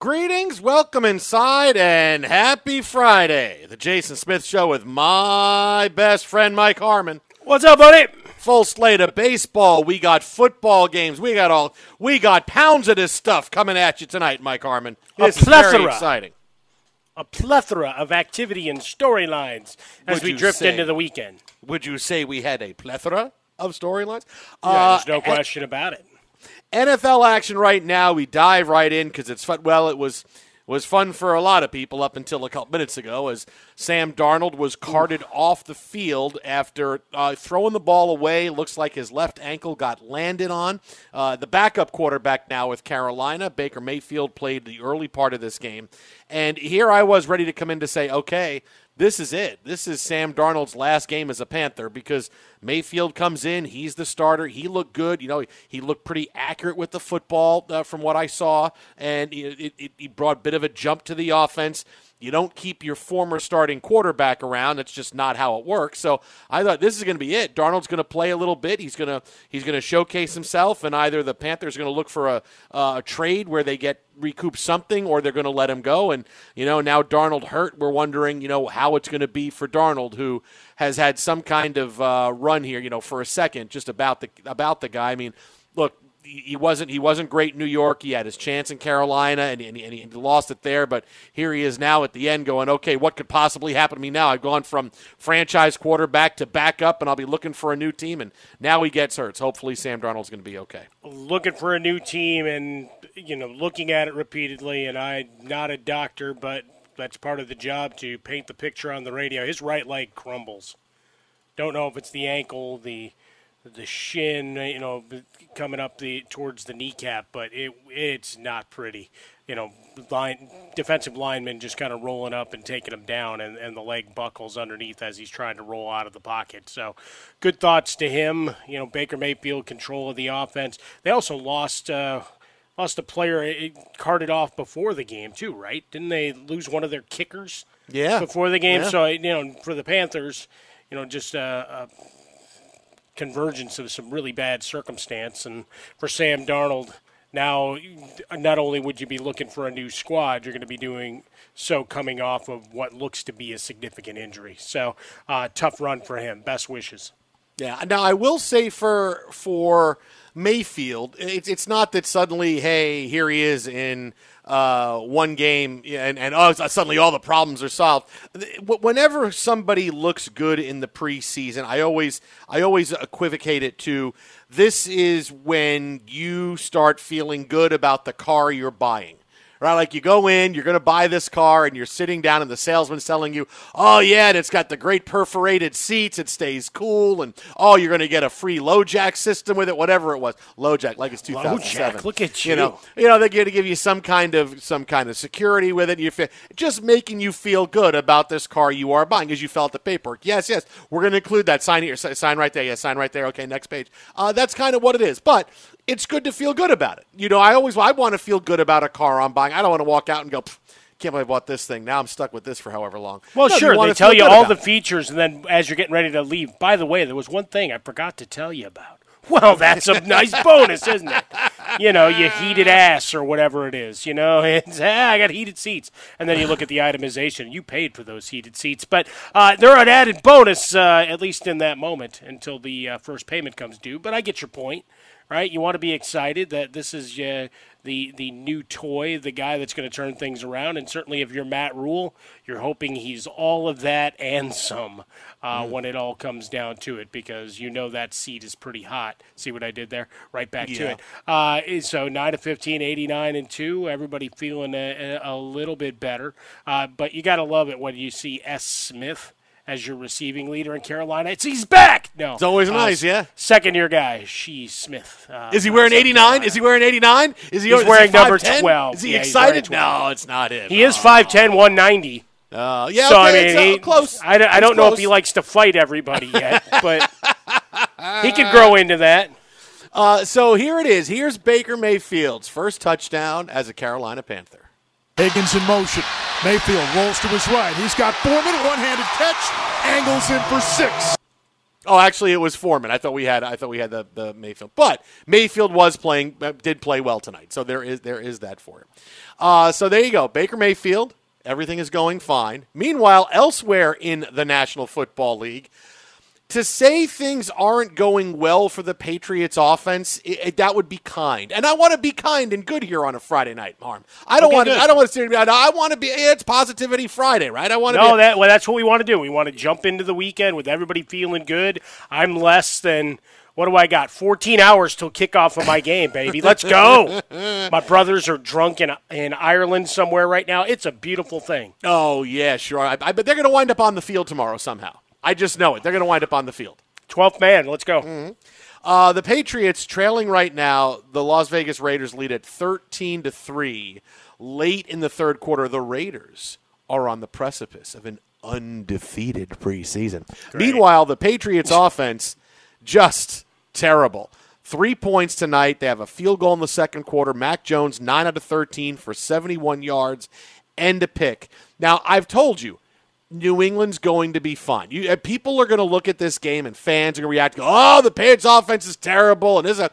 Greetings, welcome inside, and happy Friday. The Jason Smith Show with my best friend, Mike Harmon. What's up, buddy? Full slate of baseball. We got football games. We got all. We got pounds of this stuff coming at you tonight, Mike Harmon. This A plethora. is very exciting. A plethora of activity and storylines as Would we you drift say? into the weekend. Would you say we had a plethora of storylines? Yeah, Uh, there's no question about it. NFL action right now. We dive right in because it's fun. Well, it was was fun for a lot of people up until a couple minutes ago, as Sam Darnold was carted off the field after uh, throwing the ball away. Looks like his left ankle got landed on. Uh, the backup quarterback now with Carolina, Baker Mayfield, played the early part of this game, and here I was ready to come in to say, okay. This is it. This is Sam Darnold's last game as a Panther because Mayfield comes in. He's the starter. He looked good. You know, he looked pretty accurate with the football uh, from what I saw, and it, it, he brought a bit of a jump to the offense. You don't keep your former starting quarterback around. That's just not how it works. So I thought this is going to be it. Darnold's going to play a little bit. He's going to he's going to showcase himself, and either the Panthers are going to look for a, uh, a trade where they get recoup something, or they're going to let him go. And you know now Darnold hurt. We're wondering you know how it's going to be for Darnold, who has had some kind of uh, run here. You know for a second, just about the about the guy. I mean, he wasn't he wasn't great in New York. He had his chance in Carolina, and, and, he, and he lost it there. But here he is now at the end, going, okay, what could possibly happen to me now? I've gone from franchise quarterback to backup, and I'll be looking for a new team. And now he gets hurt. Hopefully, Sam Darnold's going to be okay. Looking for a new team, and you know, looking at it repeatedly. And I'm not a doctor, but that's part of the job to paint the picture on the radio. His right leg crumbles. Don't know if it's the ankle, the the shin, you know, coming up the towards the kneecap, but it it's not pretty. You know, line defensive lineman just kind of rolling up and taking him down, and, and the leg buckles underneath as he's trying to roll out of the pocket. So, good thoughts to him. You know, Baker Mayfield control of the offense. They also lost. Uh, lost a player it carted off before the game too, right? Didn't they lose one of their kickers? Yeah. Before the game, Yeah. so you know, for the Panthers, you know, just a, a convergence of some really bad circumstance, and for Sam Darnold. Now, not only would you be looking for a new squad, you're going to be doing so coming off of what looks to be a significant injury. So, uh, tough run for him. Best wishes. Yeah. Now I will say for for Mayfield, it's it's not that suddenly, hey, here he is in uh, one game, and and oh, suddenly all the problems are solved. Whenever somebody looks good in the preseason, I always I always equivocate it to this is when you start feeling good about the car you're buying right? Like you go in, you're going to buy this car, and you're sitting down, and the salesman's telling you, "Oh yeah, and it's got the great perforated seats, it stays cool, and oh, you're going to get a free low jack system with it, whatever it was, low jack, like it's 2007. LoJack, look at You You know, you. know they're going to give you some kind of some kind of security with it. You feel, just making you feel good about this car you are buying, because you felt the paperwork. Yes, yes, we're going to include that. Sign here, sign right there. Yeah, sign right there. Okay, next page. Uh, that's kind of what it is, but it's good to feel good about it. You know, I always I want to feel good about a car I'm buying. I don't want to walk out and go, can't believe I bought this thing. Now I'm stuck with this for however long. Well, No, sure. They tell you all the it. features, and then as you're getting ready to leave, by the way, there was one thing I forgot to tell you about. Well, that's a nice bonus, isn't it? You know, you heated ass or whatever it is. You know, it's, ah, I got heated seats, and then you look at the itemization. You paid for those heated seats, but uh, they're an added bonus, uh, at least in that moment, until the uh, first payment comes due. But I get your point right? You want to be excited that this is uh, the the new toy, the guy that's going to turn things around. And certainly, if you're Matt Rhule, you're hoping he's all of that and some uh, when it all comes down to it, because you know that seat is pretty hot. See what I did there? Right back to it. Uh, so nine to 15, 89 and two. Everybody feeling a, a little bit better, uh, but you got to love it when you see Shi Smith. As your receiving leader in Carolina, it's he's back. No, It's always nice, yeah. Second year guy, Shi Smith. Uh, Is he wearing 89? Is he wearing 89? Is he He's is he wearing number 12. Is he Yeah, excited? No, it's not him. He is 5'10", 190. Uh, yeah, so okay, I mean, uh, he, close. I, don't- I don't know if he likes to fight everybody yet, but he could grow into that. Uh, so here it is. Here's Baker Mayfield's first touchdown as a Carolina Panther. Higgins in motion. Mayfield rolls to his right. He's got Foreman, one-handed catch, angles in for six. Oh, actually, it was Foreman. I thought we had. I thought we had the, the Mayfield, but Mayfield was playing, uh, did play well tonight. So there is there is that for him. Uh, so there you go, Baker Mayfield. Everything is going fine. Meanwhile, elsewhere in the National Football League, to say things aren't going well for the Patriots offense, i i- that would be kind. And I want to be kind and good here on a Friday night, Harm. I don't Okay, want to. I don't want to say. I want to be. It's positivity Friday, right? I want to. No, be, that well, that's what we want to do. We want to jump into the weekend with everybody feeling good. I'm less than what do I got? 14 hours till kickoff of my game, baby. Let's go. my brothers are drunk in in Ireland somewhere right now. It's a beautiful thing. Oh yeah, sure. I, I bet they're going to wind up on the field tomorrow somehow. I just know it. They're going to wind up on the field. 12th man. Let's go. Mm-hmm. Uh, the Patriots trailing right now. The Las Vegas Raiders lead at thirteen to three. Late in the third quarter, the Raiders are on the precipice of an undefeated preseason. Meanwhile, the Patriots offense just terrible. Three points tonight. They have a field goal in the second quarter. Mac Jones, 9 out of 13 for 71 yards and a pick. Now, I've told you, New England's going to be fine. You, uh, people are going to look at this game and fans are going to react, oh, the Patriots offense is terrible. And is a.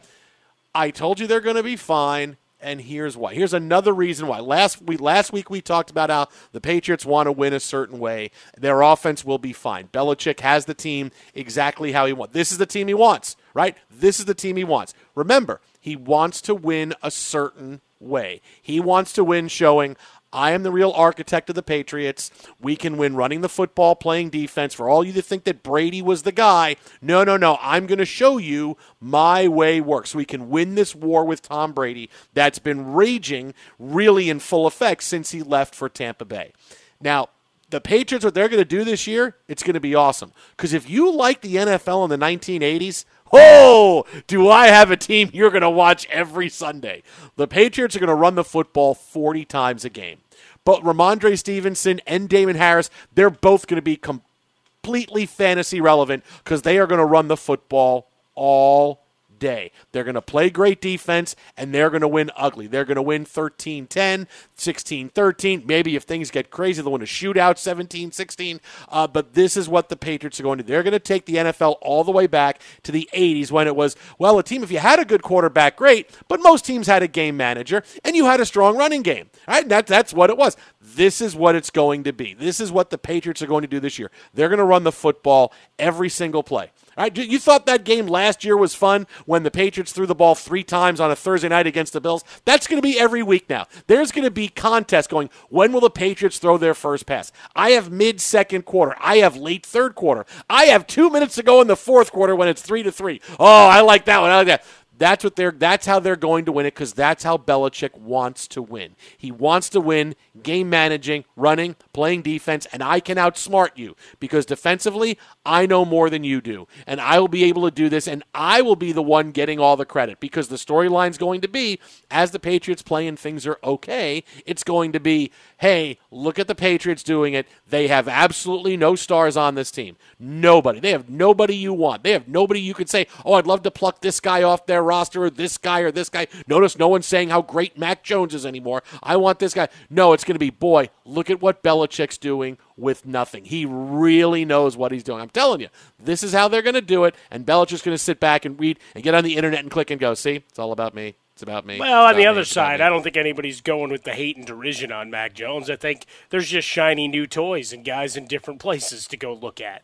I told you they're going to be fine, and here's why. Here's another reason why. Last week, last week we talked about how the Patriots want to win a certain way. Their offense will be fine. Belichick has the team exactly how he wants. This is the team he wants, right? This is the team he wants. Remember, He wants to win a certain way. He wants to win showing I am the real architect of the Patriots. We can win running the football, playing defense. For all you to think that Brady was the guy, no, no, no. I'm going to show you my way works. We can win this war with Tom Brady that's been raging really in full effect since he left for Tampa Bay. Now, the Patriots, what they're going to do this year, it's going to be awesome. Because if you like the NFL in the 1980s, Oh, do I have a team you're going to watch every Sunday? The Patriots are going to run the football 40 times a game. But Rhamondre Stevenson and Damien Harris, they're both going to be completely fantasy relevant because they are going to run the football all day. They're going to play great defense and they're going to win ugly. They're going to win 13 10, 16 13. Maybe if things get crazy, they'll win a shootout 17 16. Uh, but this is what the Patriots are going to do. They're going to take the NFL all the way back to the 80s when it was, well, a team, if you had a good quarterback, great, but most teams had a game manager and you had a strong running game. Right, that, that's what it was. This is what it's going to be. This is what the Patriots are going to do this year. They're going to run the football every single play. Right, you thought that game last year was fun when the Patriots threw the ball three times on a Thursday night against the Bills? That's going to be every week now. There's going to be contests going. When will the Patriots throw their first pass? I have mid second quarter. I have late third quarter. I have two minutes to go in the fourth quarter when it's three to three. Oh, I like that one. I like that. That's what they're. That's how they're going to win it because that's how Belichick wants to win. He wants to win game managing, running, playing defense, and I can outsmart you because defensively I know more than you do, and I will be able to do this, and I will be the one getting all the credit because the storyline's going to be as the Patriots play and things are okay. It's going to be, hey, look at the Patriots doing it. They have absolutely no stars on this team. Nobody. They have nobody you want. They have nobody you could say, oh, I'd love to pluck this guy off their roster or this guy or this guy. Notice no one's saying how great Mac Jones is anymore. I want this guy. No, it's going to be, boy, look at what Belichick's doing with nothing. He really knows what he's doing. I'm telling you, this is how they're going to do it. And Belichick's going to sit back and read and get on the internet and click and go, see, it's all about me. It's about me. Well, on the other me. Side. I don't think anybody's going with the hate and derision on Mac Jones. I think there's just shiny new toys and guys in different places to go look at,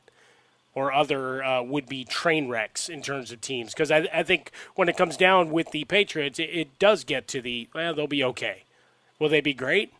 or other uh, would-be train wrecks in terms of teams. Because I, I think when it comes down with the Patriots, it, it does get to the well, they'll be okay. Will they be great?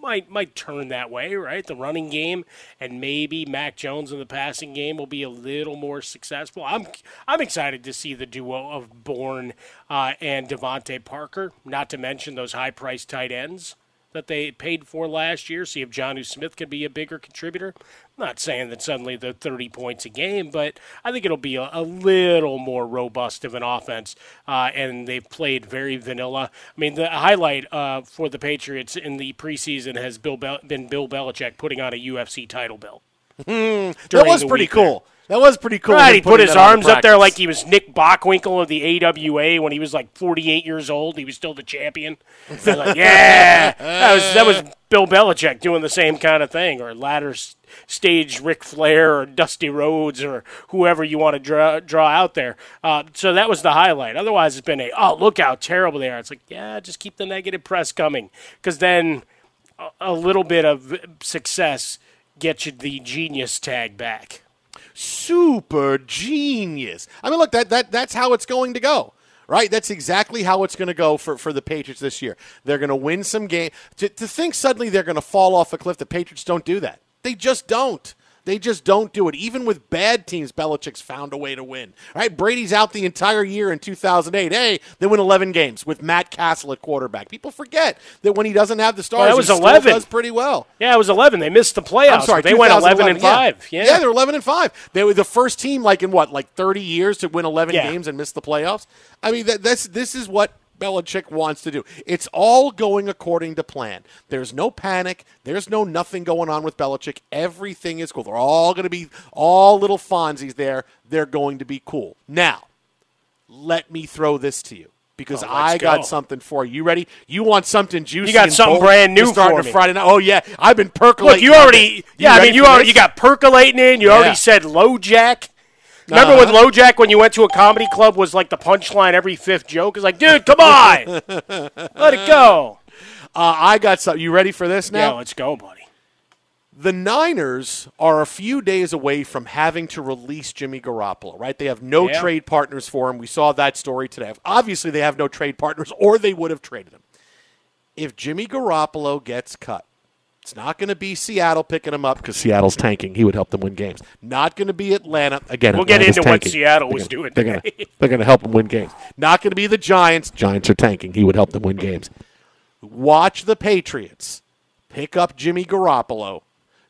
Might might turn that way, right? The running game and maybe Mac Jones in the passing game will be a little more successful. I'm I'm excited to see the duo of Bourne uh, and DeVante Parker. Not to mention those high priced tight ends that they paid for last year. See if Jonnu Smith can be a bigger contributor. I'm not saying that suddenly they're 30 points a game, but I think it'll be a, a little more robust of an offense. Uh, and they've played very vanilla. I mean, the highlight uh, for the Patriots in the preseason has Bill Bel- been Bill Belichick putting on a UFC title belt. that was pretty cool. there. That was pretty cool. Right, he put his arms up there like he was Nick Bockwinkel of the AWA when he was like 48 years old. He was still the champion. Like, yeah, that was that was Bill Belichick doing the same kind of thing, or latter stage Ric Flair or Dusty Rhodes or whoever you want to draw draw out there. Uh, so that was the highlight. Otherwise, it's been a oh look how terrible they are. It's like yeah, just keep the negative press coming because then a, a little bit of success gets you the genius tag back. Super genius. I mean, look, that, that that's how it's going to go. Right? That's exactly how it's going to go for, for the Patriots this year. They're going to win some game. To, to think suddenly they're going to fall off a cliff, the Patriots don't do that. They just don't. They just don't do it. Even with bad teams, Belichick's found a way to win. Right? Brady's out the entire year in 2008. Hey, they win 11 games with Matt Cassel at quarterback. People forget that when he doesn't have the stars, Well, that was he still 11. does pretty well. Yeah, it was 11. They missed the playoffs. I'm sorry, they went 11 and 2011, 5. Yeah. Yeah. they're 11 and 5. They were the first team like in what, like 30 years to win 11 Yeah. games and miss the playoffs. I mean, that, that's this is what Belichick wants to do. It's all going according to plan. There's no panic. There's no nothing going on with Belichick. Everything is cool. They're all going to be all little Fonzies there. They're going to be cool. Now, let me throw this to you. Because Oh, I got go. something for you. You ready? You want something juicy? You got something brand new to start for me. Friday night. Oh yeah, I've been percolating. Look, you already, this. yeah, I mean, you already, this? you got percolating in. You Yeah. already said low jack. Remember Uh-huh. with low jack when you went to a comedy club was like the punchline every fifth joke? It's like, dude, come on, let it go. Uh, I got something. You ready for this Yeah, now? let's go, buddy. The Niners are a few days away from having to release Jimmy Garoppolo, right? They have no Yeah. trade partners for him. We saw that story today. Obviously, they have no trade partners, or they would have traded him. If Jimmy Garoppolo gets cut, it's not going to be Seattle picking him up because Seattle's tanking. He would help them win games. Not going to be Atlanta again. We'll get Atlanta's into what tanking. Seattle They're was gonna- doing They're going today. to they're going to help them win games. Not going to be the Giants. Giants are tanking. He would help them win games. Watch the Patriots pick up Jimmy Garoppolo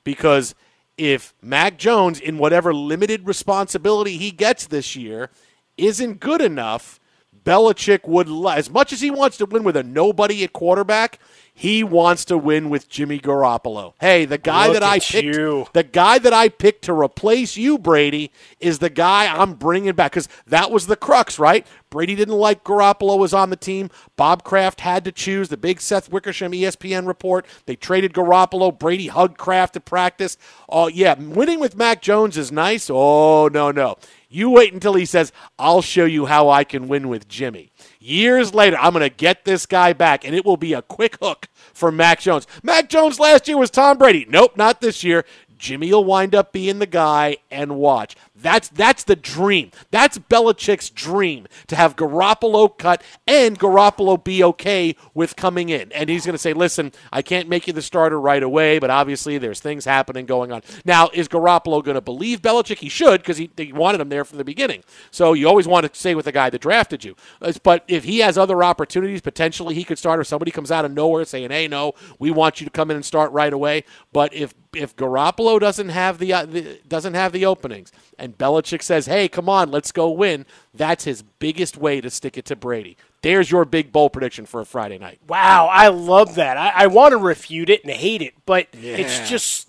because if Mac Jones, in whatever limited responsibility he gets this year, isn't good enough, Belichick would, as much as he wants to win with a nobody at quarterback, he wants to win with Jimmy Garoppolo. Hey, the guy Look that I picked, you. the guy that I picked to replace you, Brady, is the guy I'm bringing back because that was the crux, right? Brady didn't like Garoppolo was on the team. Bob Kraft had to choose the big Seth Wickersham ESPN report. They traded Garoppolo. Brady hugged Kraft at practice. Oh yeah, winning with Mac Jones is nice. Oh no no. You wait until he says, "I'll show you how I can win with Jimmy." Years later, I'm going to get this guy back, and it will be a quick hook for Mac Jones. Mac Jones last year was Tom Brady. Nope, not this year. Jimmy will wind up being the guy and watch. That's that's the dream. That's Belichick's dream to have Garoppolo cut and Garoppolo be okay with coming in. And he's going to say, "Listen, I can't make you the starter right away, but obviously there's things happening going on." Now, is Garoppolo going to believe Belichick? He should because he, he wanted him there from the beginning. So you always want to stay with the guy that drafted you. But if he has other opportunities, potentially he could start. Or somebody comes out of nowhere saying, "Hey, no, we want you to come in and start right away." But if if Garoppolo doesn't have the, uh, the doesn't have the openings, and Belichick says, "Hey, come on, let's go win," that's his biggest way to stick it to Brady. There's your big bowl prediction for a Friday night. Wow, I love that. I, I want to refute it and hate it, but Yeah. it's just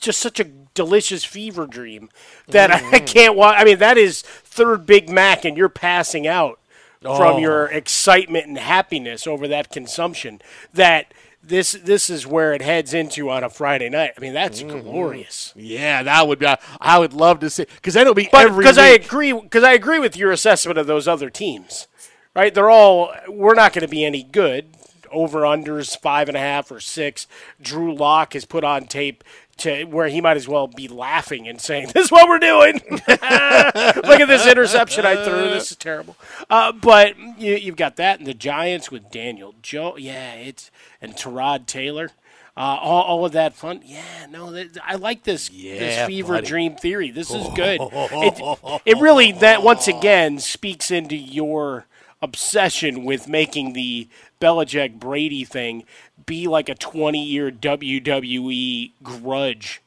just such a delicious fever dream that I can't watch. I mean, that is third Big Mac, and you're passing out Oh. from your excitement and happiness over that consumption. That this this is where it heads into on a Friday night. I mean, that's mm-hmm. glorious. Yeah, that would be. I would love to see because then it'll be But every. because I agree, because I agree with your assessment of those other teams, right? They're all we're not going to be any good. Over unders five and a half or six. Drew Lock has put on tape to where he might as well be laughing and saying, "This is what we're doing." Look at this interception I threw. This is terrible. Uh, but you, you've got that and the Giants with Daniel Joe. Yeah, it's and Tyrod Taylor. Uh, all, all of that fun. Yeah, no, that, I like this this Yeah, fever buddy. dream theory. This is good. It, it really that once again speaks into your obsession with making the Belichick Brady thing be like a 20 year WWE grudge.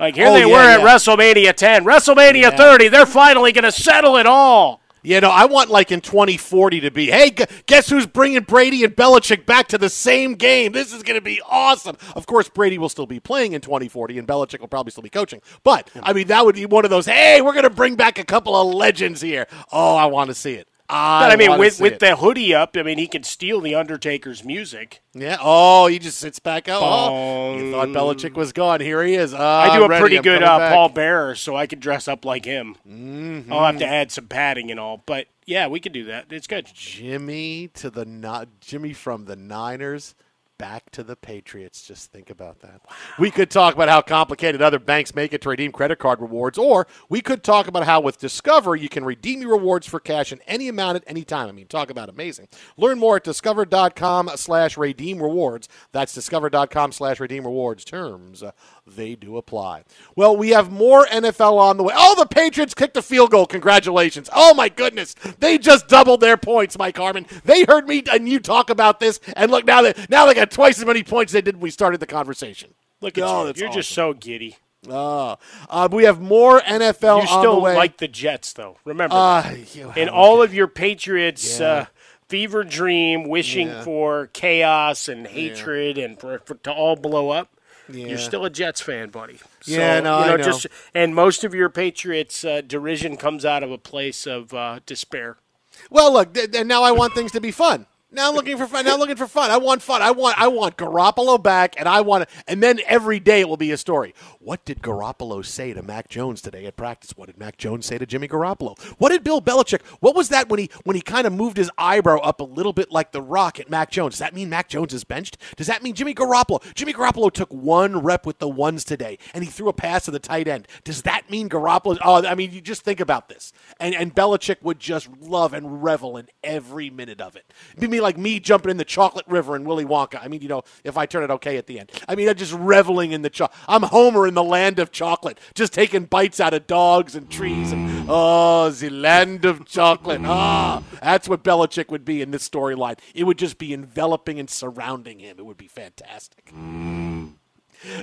Like here Oh, they yeah, were at yeah. WrestleMania 10, WrestleMania Yeah. 30. They're finally going to settle it all. You know, I want like in 2040 to be, hey, gu- guess who's bringing Brady and Belichick back to the same game? This is going to be awesome. Of course, Brady will still be playing in 2040, and Belichick will probably still be coaching. But I mean, that would be one of those. Hey, we're going to bring back a couple of legends here. Oh, I want to see it. I, But I mean, with with it. the hoodie up, I mean, he could steal the Undertaker's music. yeah. Oh, he just sits back. up. oh, you thought Belichick was gone. Here he is. Uh, I do a ready. pretty I'm good uh. Paul Bearer, so I could dress up like him. Mhm. I'll have to add some padding and all, but yeah, we could do that. It's good. Jimmy to the Ni- Jimmy from the Niners back to the Patriots. Just think about that. We could talk about how complicated other banks make it to redeem credit card rewards, or we could talk about how with Discover you can redeem your rewards for cash in any amount at any time. I mean, talk about amazing. Learn more at discover.com slash redeem rewards. That's discover.com slash redeem rewards. Terms, they do apply. Well, we have more NFL on the way. Oh, the Patriots kicked a field goal. Congratulations. Oh, my goodness. They just doubled their points, Mike Harmon. They heard me and you talk about this, and look, now they, now they got twice as many points they did when we started the conversation. Look at Oh, you. You're just so giddy. Oh, uh, we have more NFL you on still the way. like the Jets, though. Remember, Uh, in all of your Patriots Yeah. uh, fever dream, wishing Yeah. for chaos and hatred and for, for to all blow up. Yeah. You're still a Jets fan, buddy. So, Yeah, no, you know, I know. Just, and most of your Patriots uh, derision comes out of a place of uh, despair. Well, look, th- and now I want things to be fun. Now I'm looking for fun. Now I'm looking for fun. I want fun. I want I want Garoppolo back, and I want and then every day it will be a story. What did Garoppolo say to Mac Jones today at practice? What did Mac Jones say to Jimmy Garoppolo? What did Bill Belichick? What was that when he when he kind of moved his eyebrow up a little bit like the Rock at Mac Jones? Does that mean Mac Jones is benched? Does that mean Jimmy Garoppolo? Jimmy Garoppolo took one rep with the ones today, and he threw a pass to the tight end. Does that mean Garoppolo? Oh, I mean, you just think about this, and and Belichick would just love and revel in every minute of it. It'd like me jumping in the chocolate river in Willy Wonka. I mean, you know, if I turn it okay at the end. I mean, I'm just reveling in the chocolate. I'm Homer in the land of chocolate, just taking bites out of dogs and trees. And oh, the land of chocolate. Ah, that's what Belichick would be in this storyline. It would just be enveloping and surrounding him. It would be fantastic.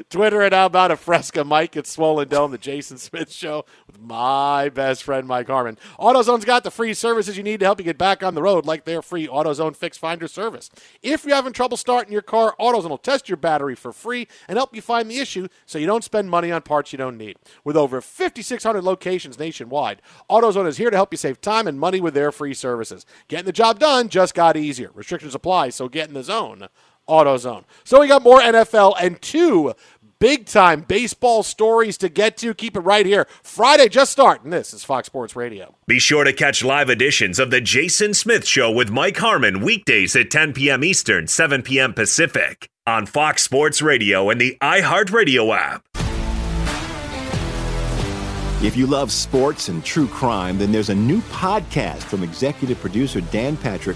Twitter and how about a Fresca Mike at Swollen Dome, the Jason Smith Show with my best friend Mike Harmon. AutoZone's got the free services you need to help you get back on the road, like their free AutoZone Fix Finder service. If you're having trouble starting your car, AutoZone will test your battery for free and help you find the issue so you don't spend money on parts you don't need. With over 5,600 locations nationwide, AutoZone is here to help you save time and money with their free services. Getting the job done just got easier. Restrictions apply, so get in the zone. AutoZone. So we got more NFL and two big time baseball stories to get to. Keep it right here. Friday just starting. This is Fox Sports Radio. Be sure to catch live editions of The Jason Smith Show with Mike Harmon weekdays at 10 p.m. Eastern, 7 p.m. Pacific on Fox Sports Radio and the iHeartRadio app. If you love sports and true crime, then there's a new podcast from executive producer Dan Patrick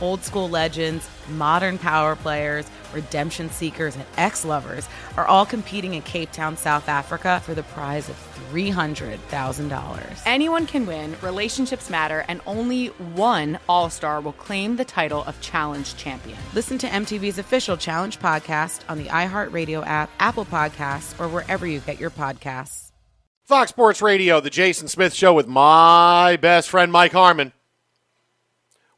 Old school legends, modern power players, redemption seekers, and ex lovers are all competing in Cape Town, South Africa for the prize of $300,000. Anyone can win, relationships matter, and only one All Star will claim the title of Challenge Champion. Listen to MTV's official Challenge podcast on the iHeartRadio app, Apple Podcasts, or wherever you get your podcasts. Fox Sports Radio, the Jason Smith Show with my best friend Mike Harmon.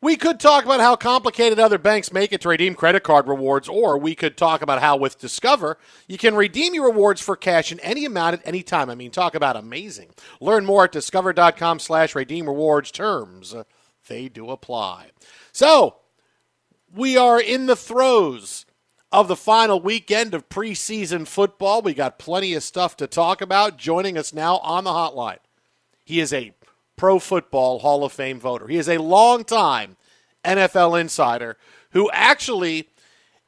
We could talk about how complicated other banks make it to redeem credit card rewards, or we could talk about how with Discover you can redeem your rewards for cash in any amount at any time. I mean, talk about amazing. Learn more at discover.com slash redeem rewards terms. Uh, they do apply. So, we are in the throes of the final weekend of preseason football. We got plenty of stuff to talk about. Joining us now on the hotline, he is a Pro Football Hall of Fame voter. He is a longtime NFL insider who actually,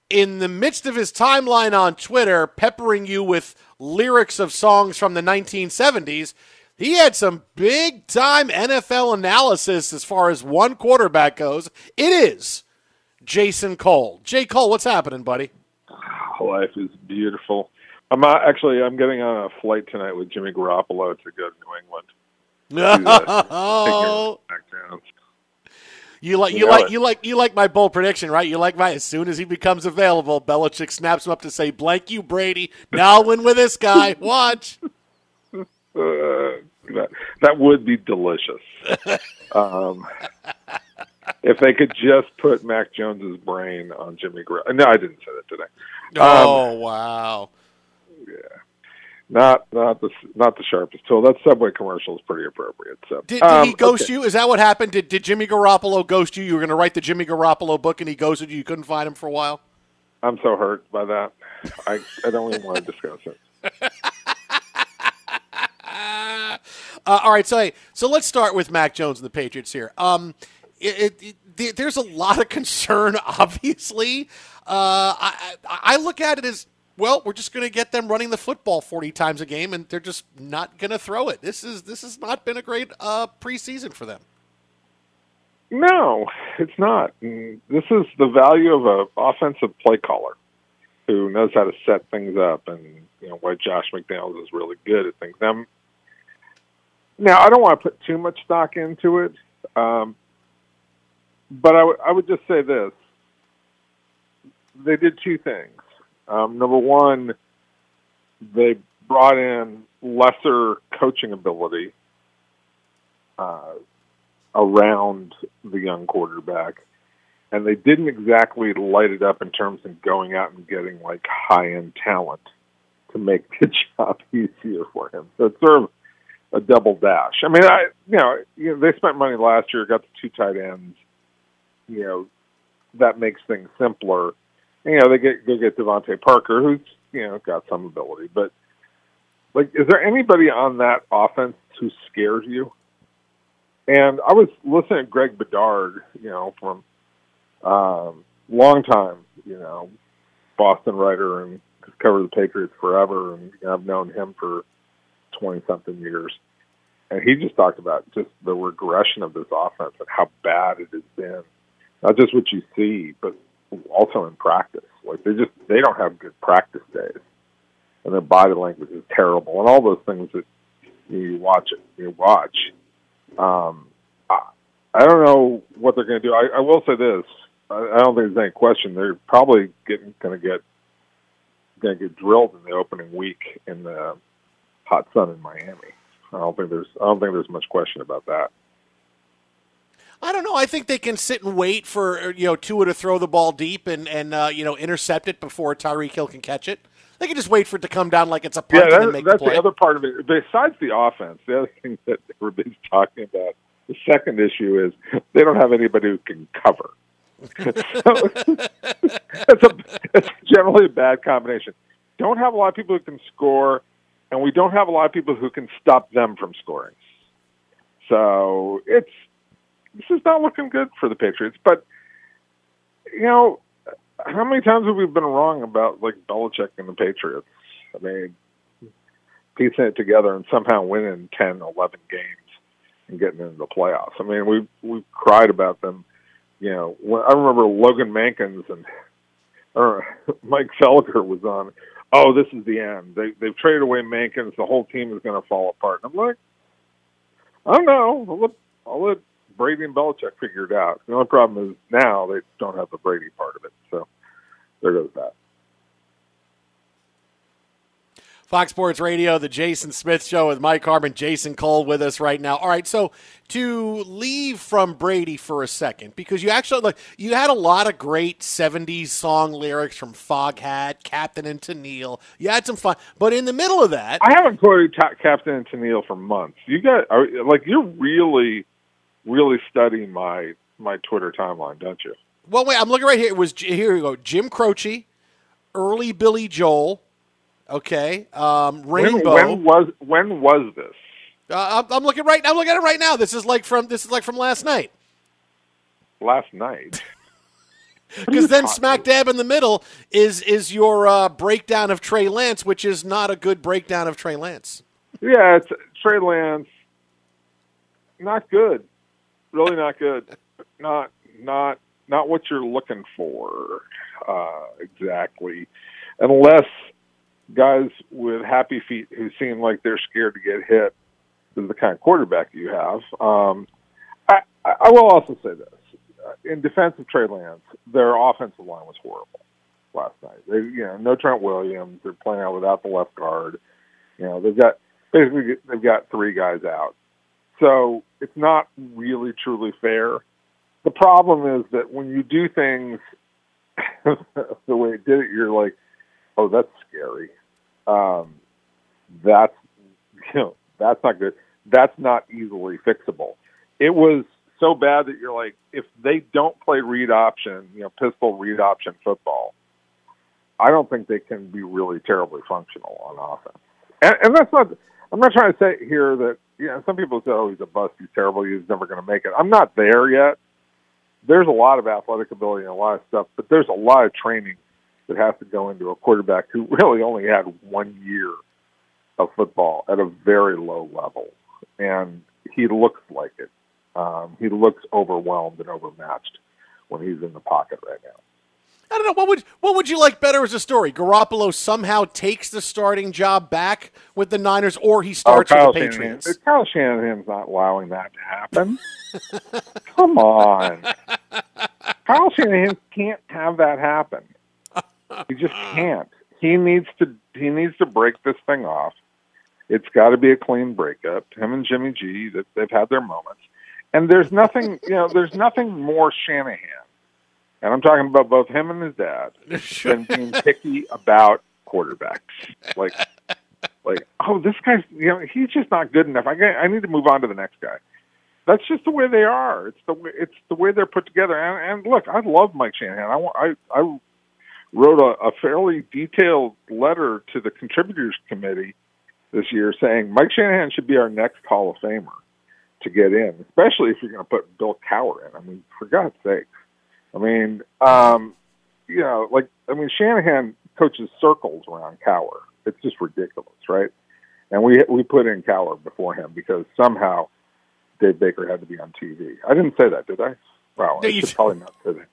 in the midst of his timeline on Twitter, peppering you with lyrics of songs from the 1970s, he had some big time NFL analysis as far as one quarterback goes. It is Jason Cole. J. Cole, what's happening, buddy? Life is beautiful. I'm uh, actually I'm getting on a flight tonight with Jimmy Garoppolo to go to New England. No. You like you like you like you like my bold prediction, right? You like my as soon as he becomes available, Belichick snaps him up to say, "Blank you, Brady. Now I'll win with this guy. Watch." Uh, that, that would be delicious. um, if they could just put Mac Jones's brain on Jimmy Garoppolo. No, I didn't say that today. Oh wow. Yeah. Not not the not the sharpest tool. That Subway commercial is pretty appropriate. So Did, did um, he ghost okay. you? Is that what happened? Did, did Jimmy Garoppolo ghost you? You were going to write the Jimmy Garoppolo book, and he ghosted you. You couldn't find him for a while. I'm so hurt by that. I I don't even want to discuss it. Uh, all right, so hey, so let's start with Mac Jones and the Patriots here. Um, it, it, it, there's a lot of concern, obviously. Uh, I, I I look at it as well. We're just going to get them running the football 40 times a game, and they're just not going to throw it. This is this has not been a great uh, preseason for them. No, it's not. This is the value of a offensive play caller who knows how to set things up, and you know why Josh McDaniels is really good at things. Them now, I don't want to put too much stock into it, um, but I, w- I would just say this: they did two things. Um, number one, they brought in lesser coaching ability uh, around the young quarterback, and they didn't exactly light it up in terms of going out and getting like high end talent to make the job easier for him. So it's sort of a double dash. I mean, I you know, you know they spent money last year, got the two tight ends. You know, that makes things simpler. You know, they get go get DeVante Parker, who's you know got some ability, but like, is there anybody on that offense who scares you? And I was listening to Greg Bedard, you know, from um, long time, you know, Boston writer and covered the Patriots forever, and I've known him for twenty something years. And he just talked about just the regression of this offense and how bad it has been. Not just what you see, but also in practice. Like they just they don't have good practice days, and their body language is terrible, and all those things that you watch you watch. Um, I, I don't know what they're going to do. I, I will say this: I, I don't think there's any question they're probably getting going to get going to get drilled in the opening week in the hot sun in Miami. I don't think there's I don't think there's much question about that. I don't know. I think they can sit and wait for you know Tua to throw the ball deep and and uh, you know intercept it before Tyreek Hill can catch it. They can just wait for it to come down like it's a punt Yeah, and then that, make that's the the other part of it. Besides the offense, the other thing that everybody's talking about, the second issue is they don't have anybody who can cover. so it's, a, it's generally a bad combination. Don't have a lot of people who can score, and we don't have a lot of people who can stop them from scoring. So it's this is not looking good for the Patriots. But you know, how many times have we been wrong about like Belichick and the Patriots? I mean, piecing it together and somehow winning 10, 11 games and getting into the playoffs. I mean, we we cried about them. You know, when, I remember Logan Mankins and or Mike Felger was on. Oh, this is the end. They they've traded away Mankins. The whole team is going to fall apart. And I'm like, I don't know. I'll let, I'll let Brady and Belichick figured it out. The only problem is now they don't have the Brady part of it. So there goes that. Fox Sports Radio, the Jason Smith Show with Mike Harmon, Jason Cole with us right now. All right, so to leave from Brady for a second, because you actually like you had a lot of great '70s song lyrics from Foghat, Captain and Tennille. You had some fun, but in the middle of that, I haven't quoted Captain and Tennille for months. You got are, like you're really, really studying my my Twitter timeline, don't you? well, wait, I'm looking right here. It was here. You go, Jim Croce, early Billy Joel. Okay, um, Rainbow. When, when was when was this? Uh, I'm I'm looking right. I'm looking at it right now. This is like from this is like from last night. Last night. Because then smack dab in the middle is is your uh, breakdown of Trey Lance, which is not a good breakdown of Trey Lance. Yeah, it's Trey Lance. Not good. Really not good. Not not not what you're looking for uh, exactly, unless guys with happy feet who seem like they're scared to get hit is the kind of quarterback you have. Um, I, I will also say this: in defense of Trey Lance, their offensive line was horrible last night. They, you know, no Trent Williams. They're playing out without the left guard. You know, they've got basically they've got three guys out. So it's not really truly fair. The problem is that when you do things the way it did it, you're like, oh, that's scary. Um, that's you know that's not good. That's not easily fixable. It was so bad that you're like, if they don't play read option, you know, pistol read option football, I don't think they can be really terribly functional on offense. And, and that's not. I'm not trying to say here that know some people say, oh, he's a bust, he's terrible, he's never going to make it. I'm not there yet. There's a lot of athletic ability and a lot of stuff, but there's a lot of training that has to go into a quarterback who really only had one year of football at a very low level, and he looks like it. Um, he looks overwhelmed and overmatched when he's in the pocket right now. I don't know what would what would you like better as a story? Garoppolo somehow takes the starting job back with the Niners, or he oh, starts oh, with the Patriots. Shanahan. Kyle Shanahan's not allowing that to happen. Come on, Kyle Shanahan can't have that happen. He just can't. He needs to. He needs to break this thing off. It's got to be a clean breakup. Him and Jimmy G. That they've had their moments, and there's nothing. You know, there's nothing more Shanahan, and I'm talking about both him and his dad, than being picky about quarterbacks. Like, like, oh, this guy's. You know, he's just not good enough. I got, I need to move on to the next guy. That's just the way they are. It's the way. It's the way they're put together. And, and look, I love Mike Shanahan. I. I. I wrote a, a fairly detailed letter to the contributors committee this year saying Mike Shanahan should be our next Hall of Famer to get in, especially if you're going to put Bill Cowher in. I mean, for God's sake. I mean, um, you know, like I mean, Shanahan coaches circles around Cowher. It's just ridiculous, right? And we we put in Cowher before him because somehow Dave Baker had to be on TV. I didn't say that, did I? Wow, No, I should probably not say that.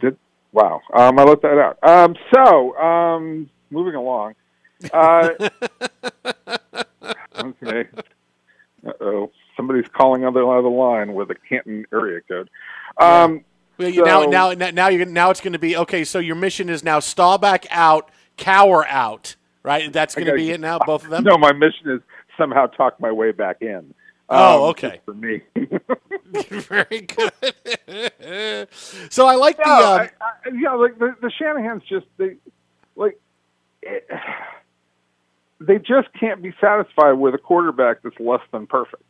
Did wow? Um, I left that out. Um, so um, moving along. Uh, okay. Uh oh, somebody's calling on the other line with a Canton area code. Um, Well, now, so- now, now, now, you're, now it's going to be okay. So your mission is now Staubach out, Cowher out, right? That's going to be it now. Both of them. No, my mission is somehow talk my way back in. Oh, Um, okay. For me. Very good. so I like the. No, Um, I, I, yeah, like the, the Shanahan's just they like it, they just can't be satisfied with a quarterback that's less than perfect.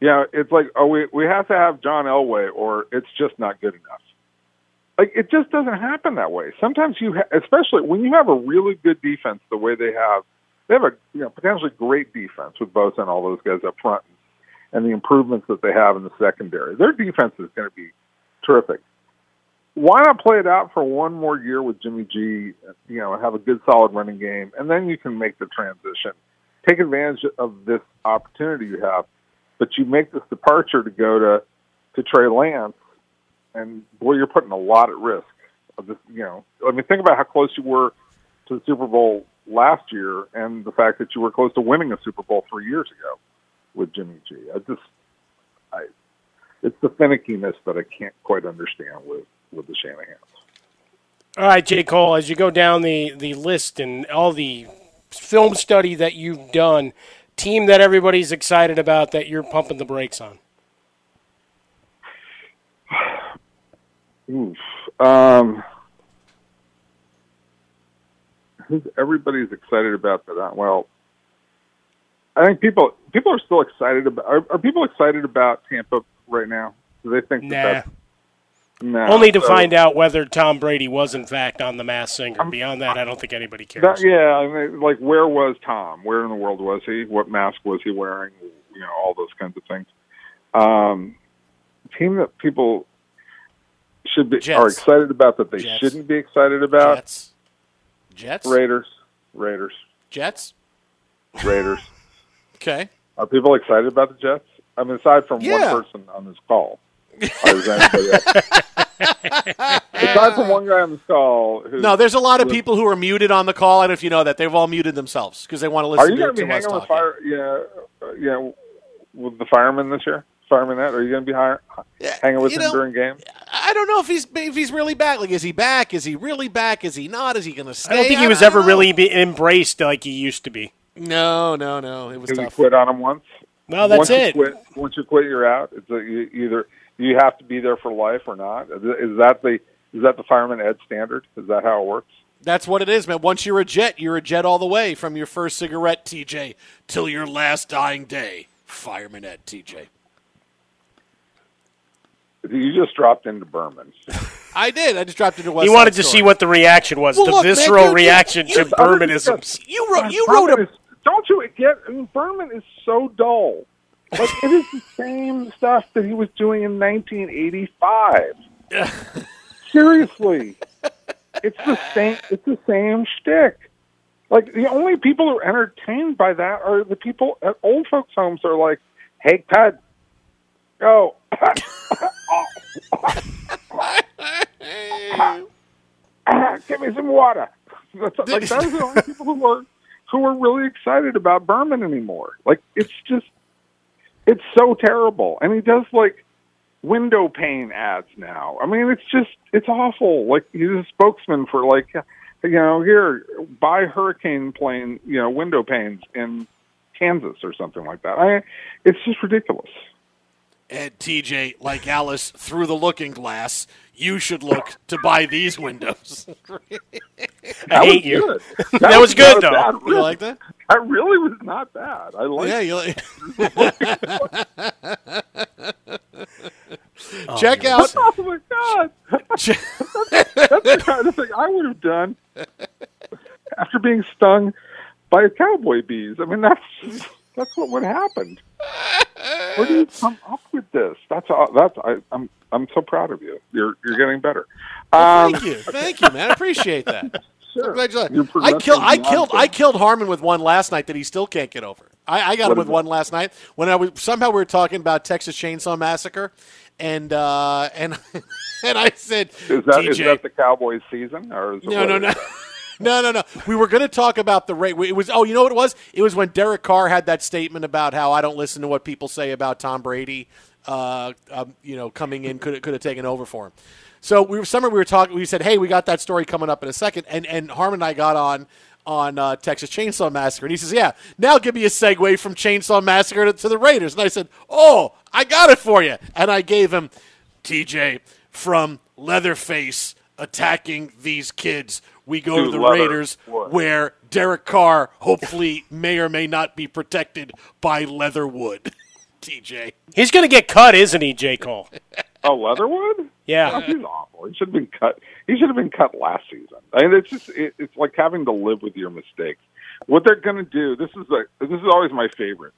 Yeah, it's like, oh, we we have to have John Elway, or it's just not good enough. Like it just doesn't happen that way. Sometimes you, ha- especially when you have a really good defense, the way they have, they have a you know potentially great defense with Bosa and all those guys up front, and the improvements that they have in the secondary. Their defense is going to be terrific. Why not play it out for one more year with Jimmy G? You know, have a good solid running game, and then you can make the transition. Take advantage of this opportunity you have but you make this departure to go to to Trey Lance, and boy, you're putting a lot at risk of this. You know, I mean, think about how close you were to the Super Bowl last year, and the fact that you were close to winning a Super Bowl three years ago with Jimmy G. I just, I, it's the finickiness that I can't quite understand with with the Shanahan's. All right, Jay Cole, as you go down the, the list and all the film study that you've done, team that everybody's excited about that you're pumping the brakes on? Oof. Um, who's everybody's excited about that? Well, I think people people are still excited about. Are, are people excited about Tampa right now? Do they think Nah. that that's no, Only to so- find out whether Tom Brady was in fact on the Masked Singer. Beyond that, I don't think anybody cares. That, yeah, I mean, like where was Tom? Where in the world was he? What mask was he wearing? You know, all those kinds of things. Um, team that people should be Jets. are excited about that they Jets. shouldn't be excited about. Jets. Jets. Raiders, Raiders, Jets. Raiders. Okay. Are people excited about the Jets? I mean, aside from Yeah. one person on this call, or is anybody else? aside from one guy on the call, who, No, there's a lot of people who are muted on the call. I don't know if you know that they've all muted themselves because they want to listen Are you to, going to to be us hanging with talking. fire? Yeah, uh, yeah, with the firemen this year. Fireman, that are you going to be higher, hanging with you him know, during games? I don't know if he's if he's really back. Like, is he back? Is he really back? Is he not? Is he going to stay? I don't think he was ever really be embraced like he used to be. No, no, no. It was Did we tough. quit on him once? Well, that's once it. You quit, once you quit, you're out. It's a, you, either you have to be there for life or not. Is is that the is that the fireman ed standard? Is that how it works? That's what it is, man. Once you're a jet, you're a jet all the way from your first cigarette, TJ, till your last dying day. Fireman Ed, TJ. You just dropped into Berman. I did. I just dropped into West he Side wanted to Story. see what the reaction was, Well, the look, man, visceral dude, reaction you- to you- Bermanisms. You wrote. You Berman wrote a. is- don't you get? I mean, Berman is so dull. Like it is the same stuff that he was doing in 1985. Seriously, it's the same. It's the same shtick. Like the only people who are entertained by that are the people at old folks' homes. Are like, "Hey, Ted, go." Give me some water. That's, like those are the only people who are who are really excited about Berman anymore. Like it's just it's so terrible. And he does like window pane ads now. I mean, it's just it's awful. Like he's a spokesman for like you know, here buy hurricane plane, you know, window panes in Kansas or something like that. I it's just ridiculous. And TJ, like Alice, through the looking glass, you should look to buy these windows. I hate you. good. That was good, though. bad You like that? That really was not bad. I oh, like. Yeah, you like. Check Oh, out. Oh, my god! That's the kind of thing I would have done after being stung by a cowboy bees. I mean, that's that's what would have happened. Where do you come up with this? That's all. That's I, I'm I'm so proud of you. You're you're getting better. Well, Um, thank you, thank you, man. I appreciate that. Sure. I'm glad you like- You're I killed. I killed. I killed Harmon with one last night that he still can't get over. I, I got What him with it? one last night when I was somehow we were talking about Texas Chainsaw Massacre, and uh, and and I said, Is that is that the Cowboys season or is it no, no, is no. No, no, no. We were going to talk about the rate. It was oh, you know what it was? It was when Derek Carr had that statement about how I don't listen to what people say about Tom Brady. Uh, um, you know, coming in could could have taken over for him. So we were summer. We were talking. We said, hey, we got that story coming up in a second. And and Harmon and I got on on uh, Texas Chainsaw Massacre, and he says, yeah, now give me a segue from Chainsaw Massacre to, to the Raiders. And I said, oh, I got it for you. And I gave him TJ from Leatherface attacking these kids. We go To to the Leather Raiders, Wood. where Derek Carr hopefully may or may not be protected by Leatherwood. TJ. He's going to get cut, isn't he, J. Cole? Oh, Leatherwood? Yeah. Oh, he's awful. He should have been cut. He should have been cut last season. I mean, it's just it, it's like having to live with your mistakes. What they're going to do. This is like this is always my favorite.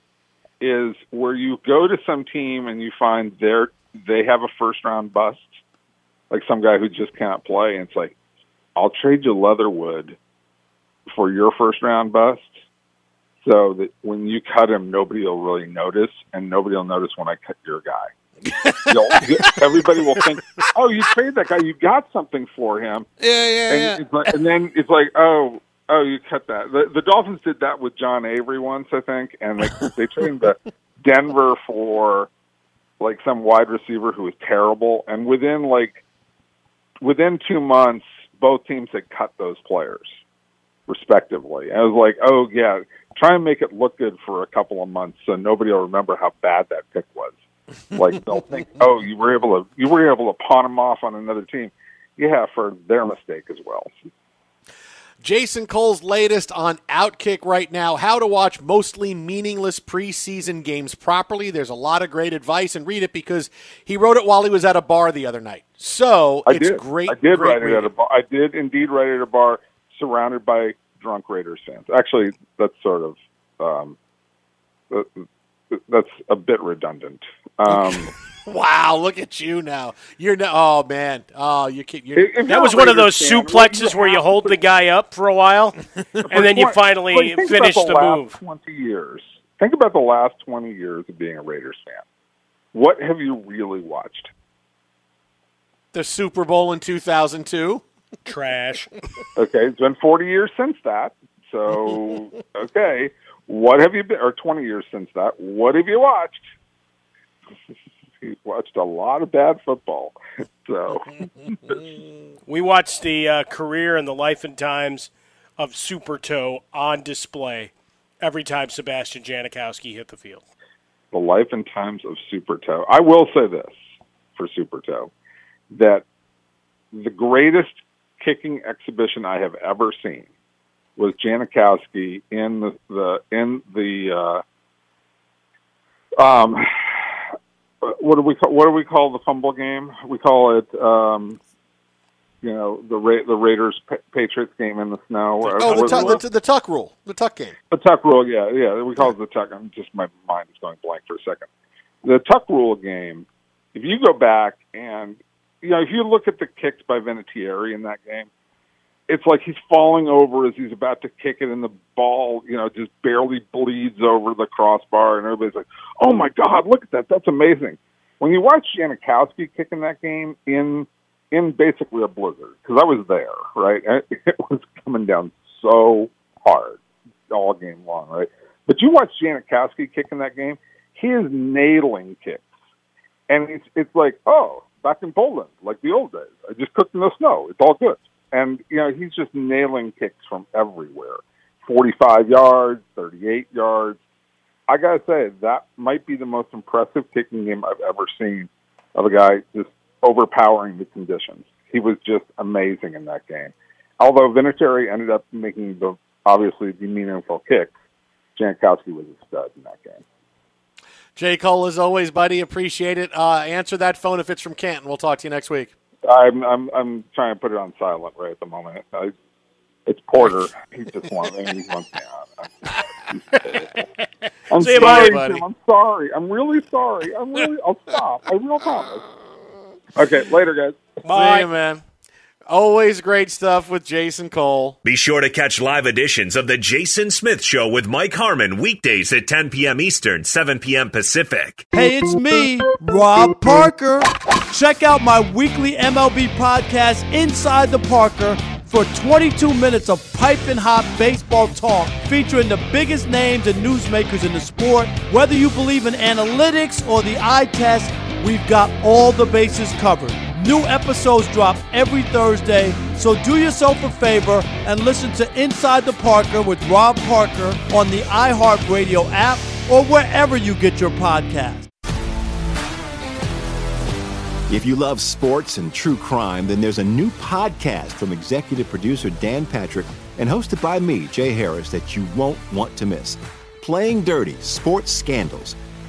Is where you go to some team and you find they're they have a first round bust, like some guy who just can't play, and it's like, I'll trade you Leatherwood for your first round bust, so that when you cut him, nobody will really notice, and nobody will notice when I cut your guy. Everybody will think, "Oh, you traded that guy. You got something for him." Yeah, yeah, and, yeah. Like, and then it's like, "Oh, oh, you cut that." The, the Dolphins did that with John Avery once, I think, and they they traded to Denver for like some wide receiver who was terrible, and within like within two months, both teams had cut those players respectively. And I was like, "Oh yeah, try and make it look good for a couple of months, so nobody will remember how bad that pick was." like they'll think, "Oh, you were able to you were able to pawn him off on another team." Yeah, for their mistake as well. Jason Cole's latest on Outkick right now how to watch mostly meaningless preseason games properly. There's a lot of great advice, and read it because he wrote it while he was at a bar the other night. So I it's did. great. I did great write it at a bar. I did indeed write it at a bar, surrounded by drunk Raiders fans. Actually, that's sort of um, that's a bit redundant. Um, Wow, look at you now. You're no, oh man. Oh, you can't. You're, If- if That you're was one of those fan, suplexes where you hold the guy up for a while, and then you Like, finally like, think finish about the last move. Twenty years. Think about the last twenty years of being a Raiders fan. What have you really watched? the Super Bowl in 2002. Trash. Okay, it's been 40 years since that. So, okay, what have you been, or 20 years since that? What have you watched? He's watched a lot of bad football. So, We watched the uh, career and the life and times of Super Toe on display every time Sebastian Janikowski hit the field. the life and times of Super Toe. I will say this for Super Toe that the greatest kicking exhibition I have ever seen was Janikowski in the, the in the uh, um what do we call what do we call the fumble game? We call it um you know the Ra- the Raiders Pa- Patriots game in the snow. Oh, the, tuck, the, the tuck rule, the tuck game. the tuck rule, yeah, yeah. We call it the tuck. I'm just my mind is going blank for a second. The tuck rule game. If you go back and you know, if you look at the kicks by Vinatieri in that game, it's like he's falling over as he's about to kick it, and the ball, you know, just barely bleeds over the crossbar, and everybody's like, "Oh my God, look at that! That's amazing." When you watch Janikowski kicking that game in in basically a blizzard, because I was there, right? It was coming down so hard all game long, right? But you watch Janikowski kicking that game, he is nailing kicks, and it's it's like, oh, back in Poland, like the old days. I just cooked in the snow. It's all good, and you know he's just nailing kicks from everywhere, forty-five yards, thirty-eight yards. I gotta say that might be the most impressive kicking game I've ever seen of a guy just overpowering the conditions. He was just amazing in that game. Although Vinatieri ended up making the obviously the meaningful kicks, Janikowski was a stud in that game. J. Cole, as always, buddy, appreciate it. Uh, answer that phone if it's from Canton. We'll talk to you next week. I'm I'm I'm trying to put it on silent right at the moment. I, it's Porter. He just wants me. he wants me on. I'm See you, sorry, buddy. Tim. I'm sorry. I'm really sorry. I'm really. I'll stop. I will promise. Okay, later, guys. See you, man. Always great stuff with Jason Cole. Be sure to catch live editions of The Jason Smith Show with Mike Harmon weekdays at 10 p.m. Eastern, 7 p.m. Pacific. Hey, it's me, Rob Parker. Check out my weekly MLB podcast, Inside the Parker, for 22 minutes of piping hot baseball talk featuring the biggest names and newsmakers in the sport. Whether you believe in analytics or the eye test, we've got all the bases covered. New episodes drop every Thursday, so do yourself a favor and listen to Inside the Parker with Rob Parker on the iHeartRadio app or wherever you get your podcast. If you love sports and true crime, then there's a new podcast from executive producer Dan Patrick and hosted by me, Jay Harris, that you won't want to miss. Playing Dirty Sports Scandals.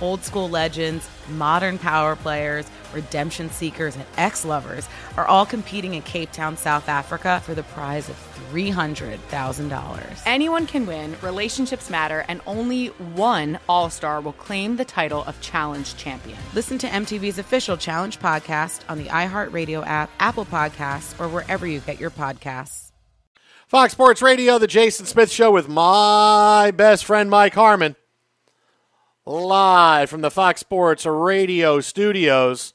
Old school legends, modern power players, redemption seekers, and ex lovers are all competing in Cape Town, South Africa for the prize of $300,000. Anyone can win, relationships matter, and only one All Star will claim the title of Challenge Champion. Listen to MTV's official Challenge podcast on the iHeartRadio app, Apple Podcasts, or wherever you get your podcasts. Fox Sports Radio, the Jason Smith Show with my best friend Mike Harmon. Live from the Fox Sports Radio studios.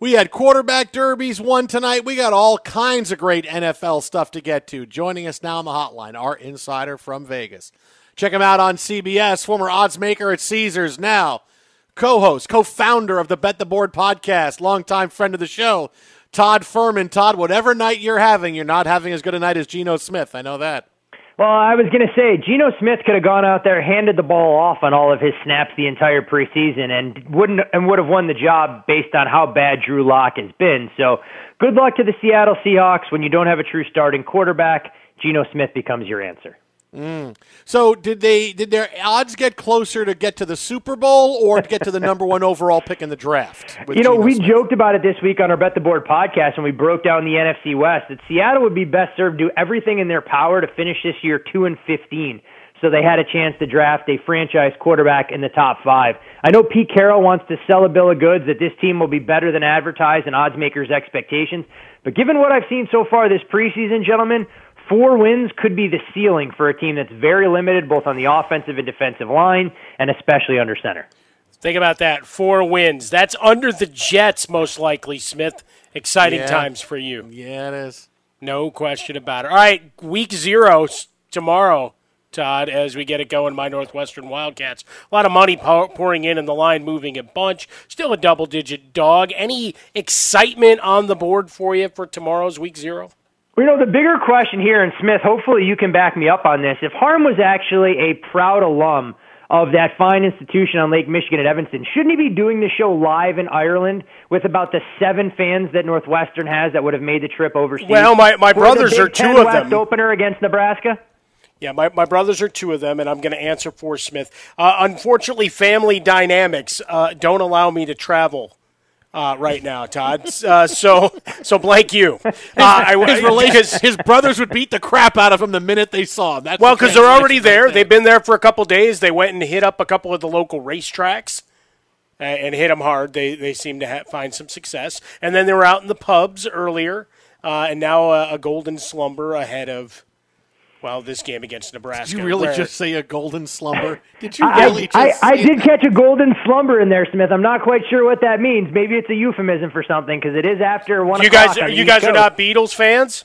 We had quarterback derbies one tonight. We got all kinds of great NFL stuff to get to. Joining us now on the hotline, our insider from Vegas. Check him out on CBS, former odds maker at Caesars, now co host, co founder of the Bet the Board podcast, longtime friend of the show, Todd Fuhrman. Todd, whatever night you're having, you're not having as good a night as Geno Smith. I know that. Well, I was going to say Geno Smith could have gone out there, handed the ball off on all of his snaps the entire preseason, and wouldn't and would have won the job based on how bad Drew Lock has been. So, good luck to the Seattle Seahawks. When you don't have a true starting quarterback, Geno Smith becomes your answer. Mm. So did they did their odds get closer to get to the Super Bowl or to get to the number one overall pick in the draft? You know, we Smith? joked about it this week on our Bet the Board podcast, and we broke down the NFC West. That Seattle would be best served to do everything in their power to finish this year two and fifteen, so they had a chance to draft a franchise quarterback in the top five. I know Pete Carroll wants to sell a bill of goods that this team will be better than advertised and odds makers' expectations. But given what I've seen so far this preseason, gentlemen, Four wins could be the ceiling for a team that's very limited both on the offensive and defensive line, and especially under center. Think about that. Four wins. That's under the Jets, most likely, Smith. Exciting yeah. times for you. Yeah, it is. No question about it. All right, week zero tomorrow, Todd, as we get it going, my Northwestern Wildcats. A lot of money pouring in and the line moving a bunch. Still a double digit dog. Any excitement on the board for you for tomorrow's week zero? You know, the bigger question here, and Smith, hopefully you can back me up on this. If Harm was actually a proud alum of that fine institution on Lake Michigan at Evanston, shouldn't he be doing the show live in Ireland with about the seven fans that Northwestern has that would have made the trip overseas? Well, my, my brothers are two of West them. opener against Nebraska? Yeah, my, my brothers are two of them, and I'm going to answer for Smith. Uh, unfortunately, family dynamics uh, don't allow me to travel uh, right now, Todd. Uh, so, so blank you. Uh, I, his, relations, his brothers would beat the crap out of him the minute they saw him. That's well, because they're already there. They've been there for a couple days. They went and hit up a couple of the local racetracks and hit them hard. They they seem to ha- find some success. And then they were out in the pubs earlier, uh, and now a, a golden slumber ahead of well, this game against Nebraska. Did you really where, just say a golden slumber? Did you really I, just I, I did catch a golden slumber in there, Smith. I'm not quite sure what that means. Maybe it's a euphemism for something because it is after one you o'clock. Guys, you guys are not Beatles fans?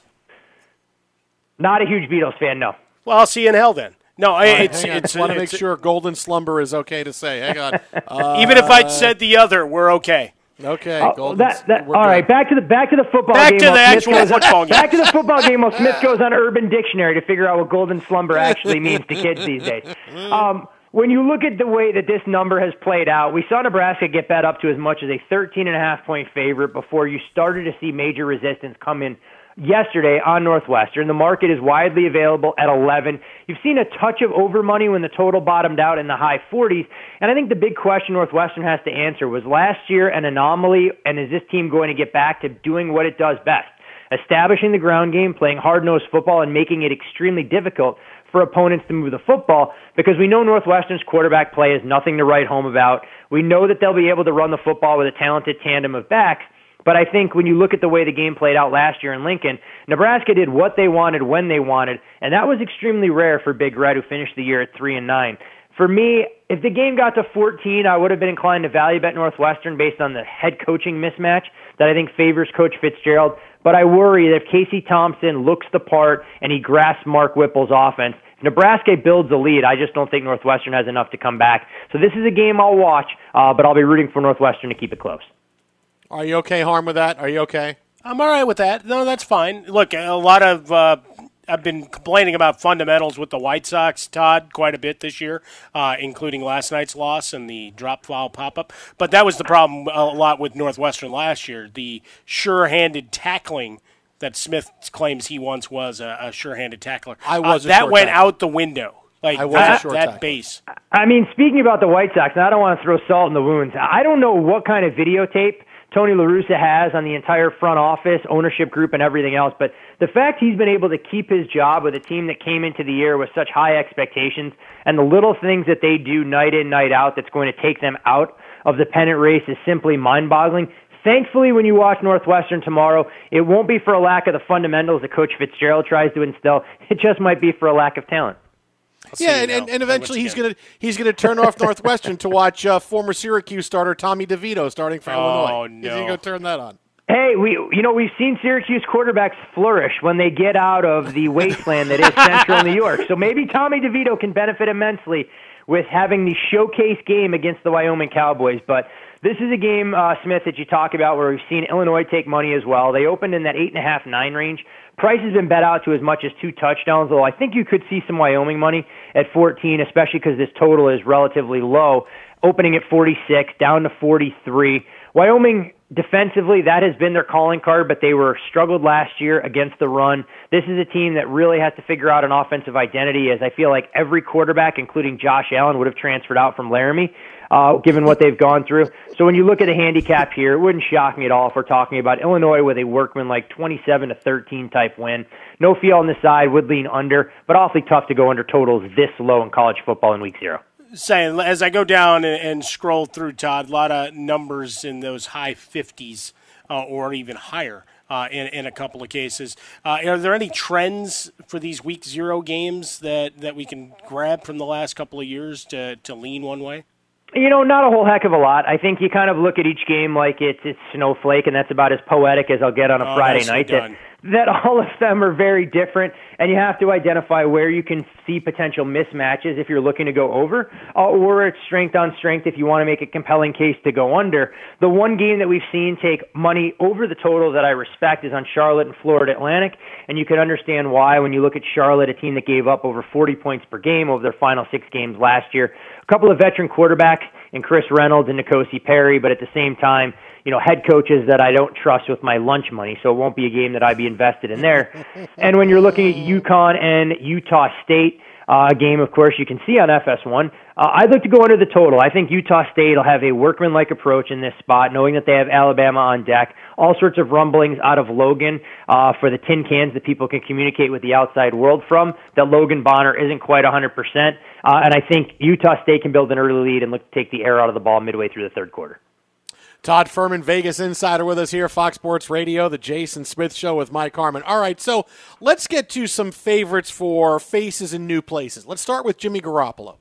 Not a huge Beatles fan, no. Well, I'll see you in hell then. No, right, it's. it's I want to make sure golden slumber is okay to say. Hang on. Uh, Even if I'd said the other, we're okay. Okay, oh, that, that, all right, back to the back to the football back game. to the actual football game. Back to the football game. While Smith goes on Urban Dictionary to figure out what golden slumber actually means to kids these days. Um, when you look at the way that this number has played out, we saw Nebraska get bet up to as much as a 13 and a half point favorite before you started to see major resistance come in yesterday on Northwestern. The market is widely available at 11. You've seen a touch of over money when the total bottomed out in the high 40s. And I think the big question Northwestern has to answer was last year an anomaly, and is this team going to get back to doing what it does best? Establishing the ground game, playing hard nosed football, and making it extremely difficult for opponents to move the football because we know Northwestern's quarterback play is nothing to write home about. We know that they'll be able to run the football with a talented tandem of backs. But I think when you look at the way the game played out last year in Lincoln, Nebraska did what they wanted when they wanted, and that was extremely rare for Big Red, who finished the year at three and nine. For me, if the game got to 14, I would have been inclined to value bet Northwestern based on the head coaching mismatch that I think favors Coach Fitzgerald. But I worry that if Casey Thompson looks the part and he grasps Mark Whipple's offense, Nebraska builds a lead, I just don't think Northwestern has enough to come back. So this is a game I'll watch, uh, but I'll be rooting for Northwestern to keep it close. Are you okay, Harm, with that? Are you okay? I'm all right with that. No, that's fine. Look, a lot of uh, I've been complaining about fundamentals with the White Sox, Todd, quite a bit this year, uh, including last night's loss and the drop foul pop up. But that was the problem a lot with Northwestern last year. The sure-handed tackling that Smith claims he once was a, a sure-handed tackler. I was uh, that went tackler. out the window. Like I was that, a short that tackler. base. I mean, speaking about the White Sox, and I don't want to throw salt in the wounds. I don't know what kind of videotape Tony La Russa has on the entire front office, ownership group, and everything else. But the fact he's been able to keep his job with a team that came into the year with such high expectations and the little things that they do night in, night out that's going to take them out of the pennant race is simply mind boggling. Thankfully, when you watch Northwestern tomorrow, it won't be for a lack of the fundamentals that Coach Fitzgerald tries to instill. It just might be for a lack of talent. Yeah, and, and, and eventually he's gonna he's gonna turn off Northwestern to watch uh, former Syracuse starter Tommy DeVito starting for Illinois. Oh, Illinois. He's no. gonna go turn that on. Hey, we you know we've seen Syracuse quarterbacks flourish when they get out of the wasteland that is Central New York. So maybe Tommy DeVito can benefit immensely with having the showcase game against the Wyoming Cowboys. But this is a game, uh, Smith, that you talk about where we've seen Illinois take money as well. They opened in that eight and a half, nine range. Price has been bet out to as much as two touchdowns, though I think you could see some Wyoming money at 14, especially because this total is relatively low, opening at 46, down to 43. Wyoming defensively, that has been their calling card, but they were struggled last year against the run. This is a team that really has to figure out an offensive identity, as I feel like every quarterback, including Josh Allen, would have transferred out from Laramie uh, given what they've gone through. So when you look at the handicap here, it wouldn't shock me at all if we're talking about Illinois with a workman like 27 to 13 type win. No feel on the side, would lean under, but awfully tough to go under totals this low in college football in week zero. Saying as I go down and, and scroll through, Todd, a lot of numbers in those high 50s uh, or even higher. Uh, in, in a couple of cases. Uh, are there any trends for these week zero games that, that we can grab from the last couple of years to, to lean one way? You know, not a whole heck of a lot. I think you kind of look at each game like it's it's snowflake, and that's about as poetic as I'll get on a oh, Friday night. That, that all of them are very different, and you have to identify where you can see potential mismatches if you're looking to go over, uh, or it's strength on strength if you want to make a compelling case to go under. The one game that we've seen take money over the total that I respect is on Charlotte and Florida Atlantic, and you can understand why when you look at Charlotte, a team that gave up over 40 points per game over their final six games last year. A couple of veteran quarterbacks in Chris Reynolds and N'Kosi Perry, but at the same time, you know, head coaches that I don't trust with my lunch money, so it won't be a game that I'd be invested in there. and when you're looking at UConn and Utah State, uh, game, of course, you can see on FS1. Uh, I'd like to go under the total. I think Utah State will have a workmanlike approach in this spot, knowing that they have Alabama on deck. All sorts of rumblings out of Logan uh, for the tin cans that people can communicate with the outside world from. That Logan Bonner isn't quite 100%. Uh, and I think Utah State can build an early lead and look to take the air out of the ball midway through the third quarter. Todd Fuhrman, Vegas Insider, with us here, Fox Sports Radio, the Jason Smith Show with Mike Harmon. All right, so let's get to some favorites for faces in new places. Let's start with Jimmy Garoppolo.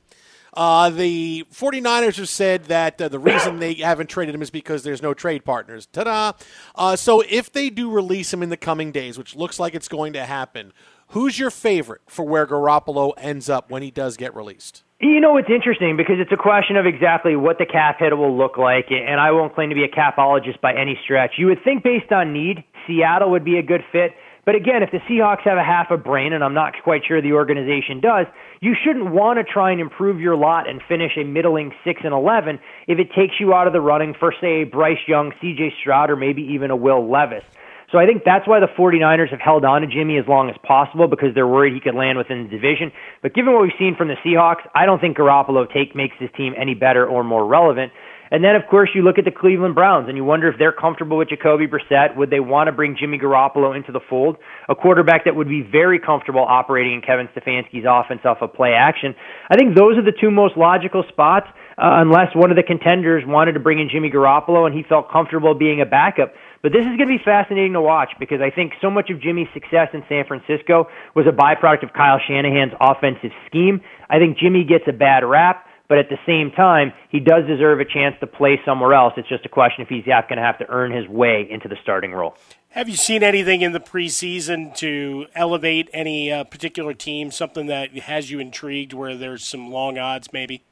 Uh, the 49ers have said that uh, the reason they haven't traded him is because there's no trade partners. Ta da! Uh, so if they do release him in the coming days, which looks like it's going to happen, who's your favorite for where Garoppolo ends up when he does get released? You know, it's interesting because it's a question of exactly what the cap hit will look like, and I won't claim to be a capologist by any stretch. You would think, based on need, Seattle would be a good fit. But again, if the Seahawks have a half a brain, and I'm not quite sure the organization does, you shouldn't want to try and improve your lot and finish a middling six and eleven if it takes you out of the running for say Bryce Young, C.J. Stroud, or maybe even a Will Levis. So I think that's why the 49ers have held on to Jimmy as long as possible because they're worried he could land within the division. But given what we've seen from the Seahawks, I don't think Garoppolo take makes this team any better or more relevant. And then, of course, you look at the Cleveland Browns and you wonder if they're comfortable with Jacoby Brissett. Would they want to bring Jimmy Garoppolo into the fold? A quarterback that would be very comfortable operating in Kevin Stefanski's offense off of play action. I think those are the two most logical spots, uh, unless one of the contenders wanted to bring in Jimmy Garoppolo and he felt comfortable being a backup. But this is going to be fascinating to watch because I think so much of Jimmy's success in San Francisco was a byproduct of Kyle Shanahan's offensive scheme. I think Jimmy gets a bad rap, but at the same time, he does deserve a chance to play somewhere else. It's just a question if he's going to have to earn his way into the starting role. Have you seen anything in the preseason to elevate any uh, particular team, something that has you intrigued where there's some long odds maybe?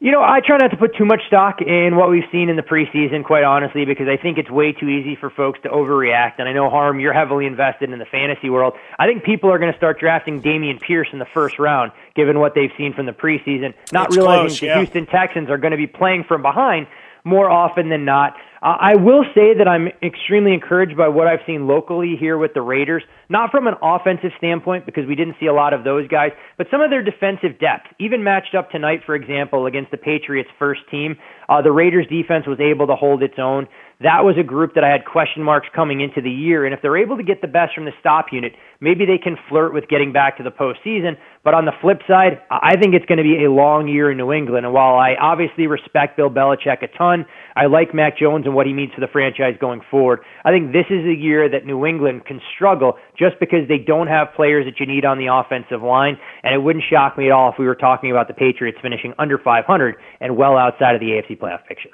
You know, I try not to put too much stock in what we've seen in the preseason, quite honestly, because I think it's way too easy for folks to overreact. And I know, Harm, you're heavily invested in the fantasy world. I think people are going to start drafting Dameon Pierce in the first round, given what they've seen from the preseason, not It's realizing close, the yeah. Houston Texans are going to be playing from behind more often than not. Uh, I will say that I'm extremely encouraged by what I've seen locally here with the Raiders, not from an offensive standpoint because we didn't see a lot of those guys, but some of their defensive depth. Even matched up tonight, for example, against the Patriots' first team, uh, the Raiders' defense was able to hold its own. That was a group that I had question marks coming into the year, and if they're able to get the best from the stop unit, maybe they can flirt with getting back to the postseason. But on the flip side, I think it's going to be a long year in New England. And while I obviously respect Bill Belichick a ton, I like Mac Jones and what he means for the franchise going forward. I think this is a year that New England can struggle just because they don't have players that you need on the offensive line. And it wouldn't shock me at all if we were talking about the Patriots finishing under 500 and well outside of the AFC playoff picture.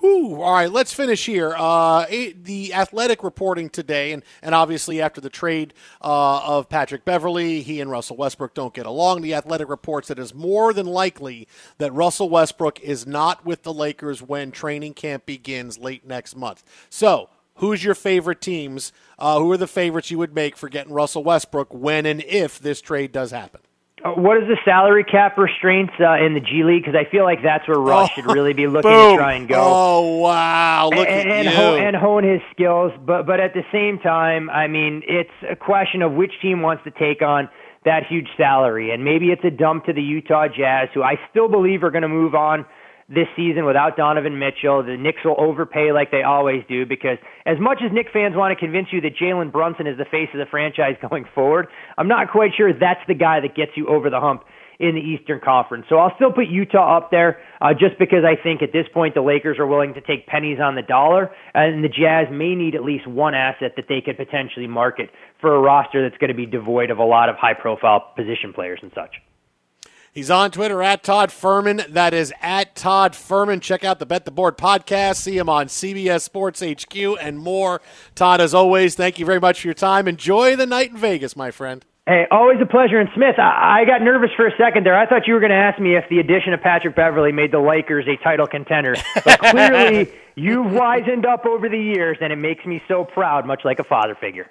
Whew. All right, let's finish here. Uh, the Athletic reporting today, and, and obviously after the trade uh, of Patrick Beverley, he and Russell Westbrook don't get along. The Athletic reports that it is more than likely that Russell Westbrook is not with the Lakers when training camp begins late next month. So, who's your favorite teams? Uh, who are the favorites you would make for getting Russell Westbrook when and if this trade does happen? Uh, what is the salary cap restraints uh, in the G League? Because I feel like that's where Russ oh, should really be looking boom. to try and go. Oh wow! Look and, and. Hone, and hone his skills, but but at the same time, I mean, it's a question of which team wants to take on that huge salary, and maybe it's a dump to the Utah Jazz, who I still believe are going to move on this season without Donovan Mitchell. The Knicks will overpay like they always do because as much as Knick fans want to convince you that Jalen Brunson is the face of the franchise going forward, I'm not quite sure that's the guy that gets you over the hump in the Eastern Conference. So I'll still put Utah up there uh, just because I think at this point the Lakers are willing to take pennies on the dollar, and the Jazz may need at least one asset that they could potentially market for a roster that's going to be devoid of a lot of high profile position players and such. He's on Twitter at Todd Fuhrman. That is at Todd Fuhrman. Check out the Bet the Board podcast. See him on CBS Sports HQ and more. Todd, as always, thank you very much for your time. Enjoy the night in Vegas, my friend. Hey, always a pleasure. And Smith, I, I got nervous for a second there. I thought you were going to ask me if the addition of Patrick Beverley made the Lakers a title contender. But clearly, you've wizened up over the years, and it makes me so proud, much like a father figure.